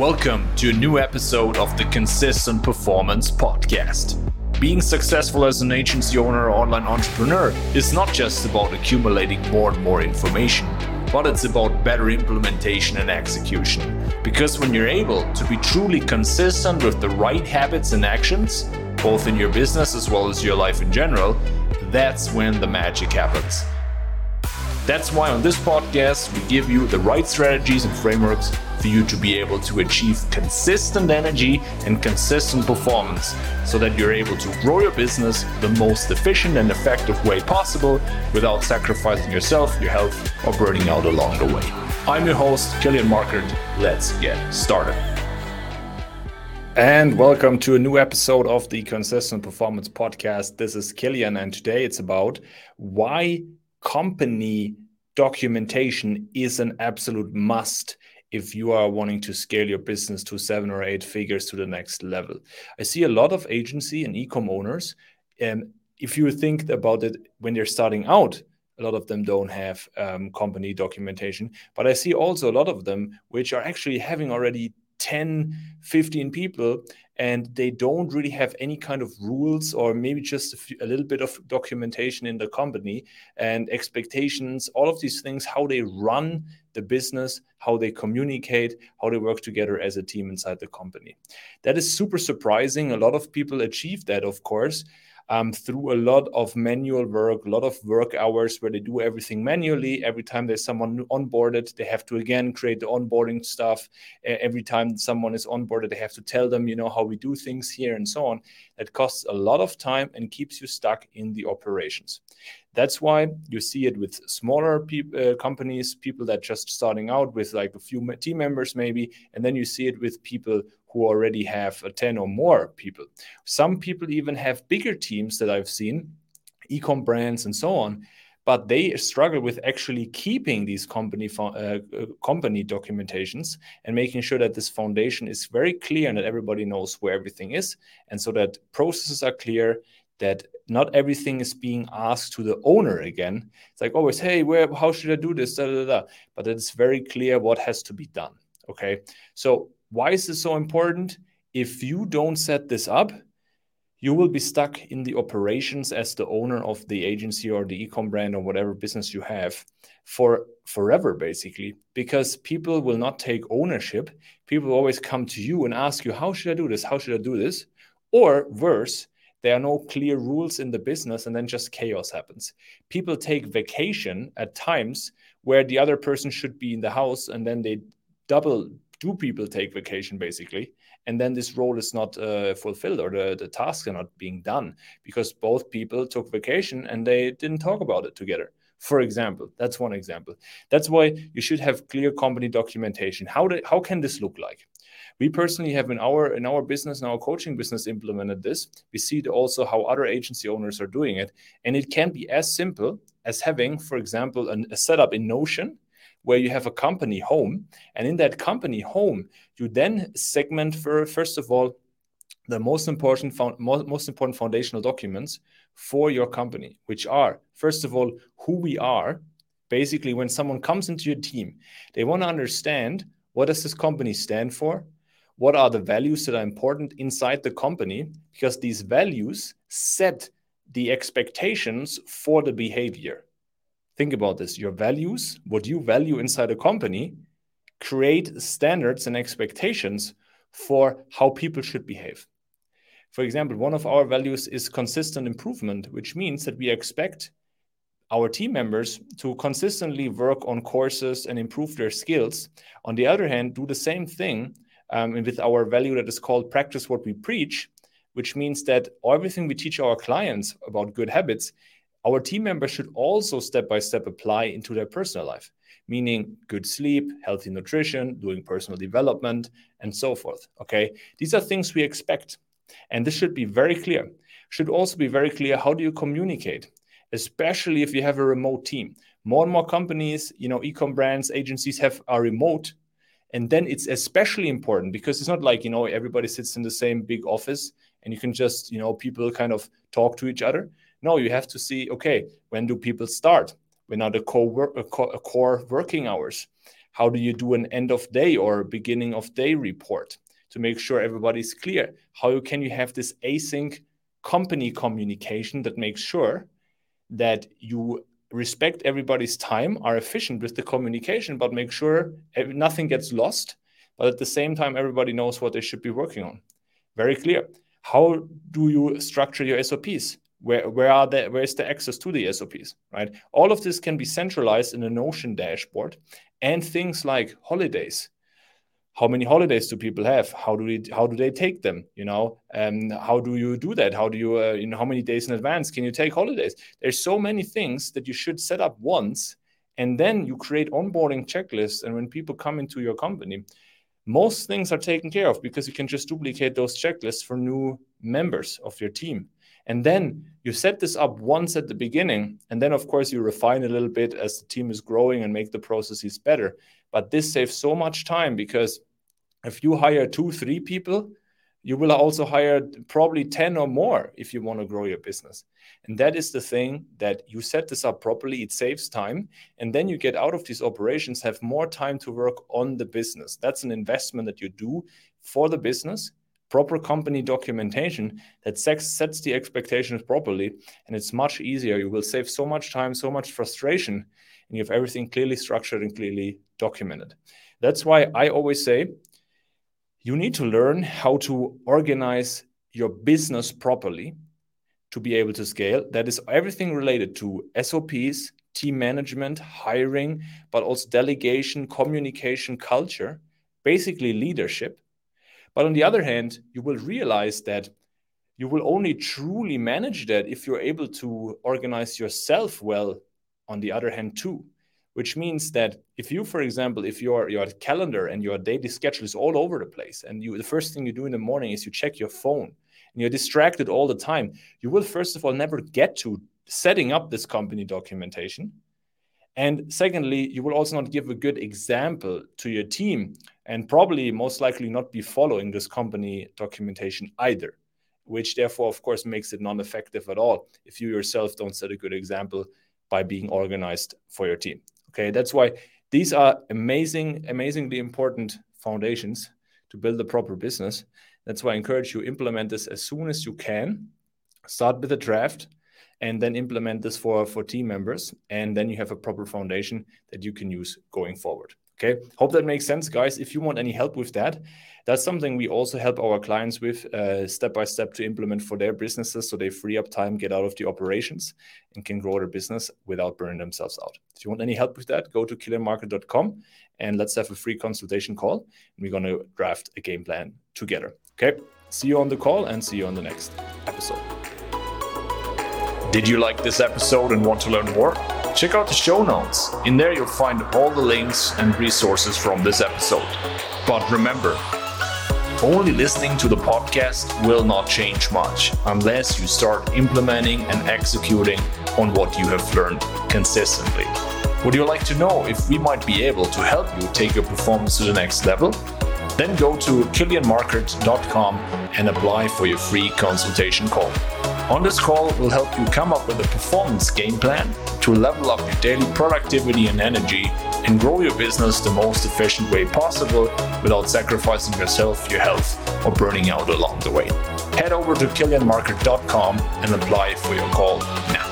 Welcome to a new episode of the Consistent Performance Podcast. Being successful as an agency owner or online entrepreneur is not just about accumulating more and more information, but it's about better implementation and execution. Because when you're able to be truly consistent with the right habits and actions, both in your business as well as your life in general, that's when the magic happens. That's why on this podcast, we give you the right strategies and frameworks for you to be able to achieve consistent energy and consistent performance so that you're able to grow your business the most efficient and effective way possible without sacrificing yourself, your health, or burning out along the way. I'm your host, Kilian Markert. Let's get started. And welcome to a new episode of the Consistent Performance Podcast. This is Kilian, and today it's about why company documentation is an absolute must if you are wanting to scale your business to seven or eight figures to the next level. I see a lot of agency and e-com owners, and if you think about it when they're starting out, a lot of them don't have um, company documentation, but I see also a lot of them which are actually having already 10, 15 people and they don't really have any kind of rules or maybe just a, few, a, little bit of documentation in the company and expectations all of these things how they run the business how they communicate how they work together as a team inside the company. That is super surprising. A lot of people achieve that of course um, through a lot of manual work, a lot of work hours where they do everything manually. Every time there's someone onboarded, they have to again create the onboarding stuff. Every time someone is onboarded, they have to tell them, you know, how we do things here and so on. That costs a lot of time and keeps you stuck in the operations. That's why you see it with smaller uh, companies, people that just starting out with like a few team members maybe, and then you see it with people who already have 10 or more people. Some people even have bigger teams that I've seen, ecom brands and so on, but they struggle with actually keeping these company uh, uh, company documentations and making sure that this foundation is very clear and that everybody knows where everything is, and so that processes are clear. That not everything is being asked to the owner again. It's like always, hey, where, how should I do this? Da, da, da. But it's very clear what has to be done. Okay, so why is this so important? If you don't set this up, you will be stuck in the operations as the owner of the agency or the e-com brand or whatever business you have for forever basically because people will not take ownership people always come to you and ask you how should i do this how should i do this or worse there are no clear rules in the business and then just chaos happens. People take vacation at times where the other person should be in the house and then they double do people take vacation basically and then this role is not uh, fulfilled or the, the tasks are not being done because both people took vacation and they didn't talk about it together. For example that's one example. That's why you should have clear company documentation. How, do, how can this look like we personally have in our in our business in our coaching business implemented this we see also how other agency owners are doing it and it can be as simple as having for example an, a setup in notion where you have a company home. And in that company home, you then segment for, first of all, the most important most important foundational documents for your company, which are first of all who we are. Basically, when someone comes into your team, they want to understand what does this company stand for, what are the values that are important inside the company, because these values set the expectations for the behavior. Think about this your values, what you value inside a company, create standards and expectations for how people should behave. For example, one of our values is consistent improvement, which means that we expect our team members to consistently work on courses and improve their skills. On the other hand, do the same thing um, with our value that is called practice what we preach, which means that everything we teach our clients about good habits our team members should also step by step apply into their personal life, meaning good sleep, healthy nutrition, doing personal development, and so forth. Okay, these are things we expect. And this should be very clear. Should also be very clear how do you communicate, especially if you have a remote team. More and more companies, you know, e-com brands, agencies have are remote. And then it's especially important because it's not like, you know, everybody sits in the same big office and you can just, you know, people kind of talk to each other no, you have to see, okay, when do people start? When are the core, uh, uh, core working hours? How do you do an end of day or beginning of day report to make sure everybody's clear? How can you have this async company communication that makes sure that you respect everybody's time, are efficient with the communication, but make sure nothing gets lost. But at the same time, everybody knows what they should be working on. Very clear. How do you structure your SOPs? Where, where are the where is the access to the SOPs, right? All of this can be centralized in a Notion dashboard, and things like holidays. How many holidays do people have? How do we how do they take them? You know, and how do you do that? How do you uh, know how many days in advance can you take holidays? There's so many things that you should set up once, and then you create onboarding checklists. And when people come into your company, most things are taken care of because you can just duplicate those checklists for new members of your team. And then you set this up once at the beginning. And then, of course, you refine a little bit as the team is growing and make the processes better. But this saves so much time because if you hire two, three people, you will also hire probably 10 or more if you want to grow your business. And that is the thing that you set this up properly, it saves time. And then you get out of these operations, have more time to work on the business. That's an investment that you do for the business, proper company documentation that sets the expectations properly. And it's much easier. You will save so much time, so much frustration, and you have everything clearly structured and clearly documented. That's why I always say you need to learn how to organize your business properly to be able to scale. That is everything related to SOPs, team management, hiring, but also delegation, communication, culture, basically leadership. But on the other hand, you will realize that you will only truly manage that if you're able to organize yourself well on the other hand too which means that if you for example if your your calendar and your daily schedule is all over the place and you the first thing you do in the morning is you check your phone and you're distracted all the time you will first of all never get to setting up this company documentation. And secondly you will also not give a good example to your team and probably most likely not be following this company documentation either which therefore of course makes it non-effective at all if you yourself don't set a good example by being organized for your team Okay, that's why these are amazing, amazingly important foundations to build a proper business. That's why I encourage you implement this as soon as you can. Start with a draft and then implement this for, for team members. And then you have a proper foundation that you can use going forward. Okay, hope that makes sense, guys. If you want any help with that, that's something we also help our clients with uh, step by step to implement for their businesses so they free up time, get out of the operations, and can grow their business without burning themselves out. If you want any help with that, go to kilianmarkert.com and let's have a free consultation call. And we're going to draft a game plan together. Okay, see you on the call and see you on the next episode. Did you like this episode and want to learn more? Check out the show notes. In there, you'll find all the links and resources from this episode. But remember, only listening to the podcast will not change much unless you start implementing and executing on what you have learned consistently. Would you like to know if we might be able to help you take your performance to the next level? Then go to kilianmarkert.com and apply for your free consultation call. On this call, we'll help you come up with a performance game plan to level up your daily productivity and energy and grow your business the most efficient way possible without sacrificing yourself, your health, or burning out along the way. Head over to kilianmarkert.com and apply for your call now.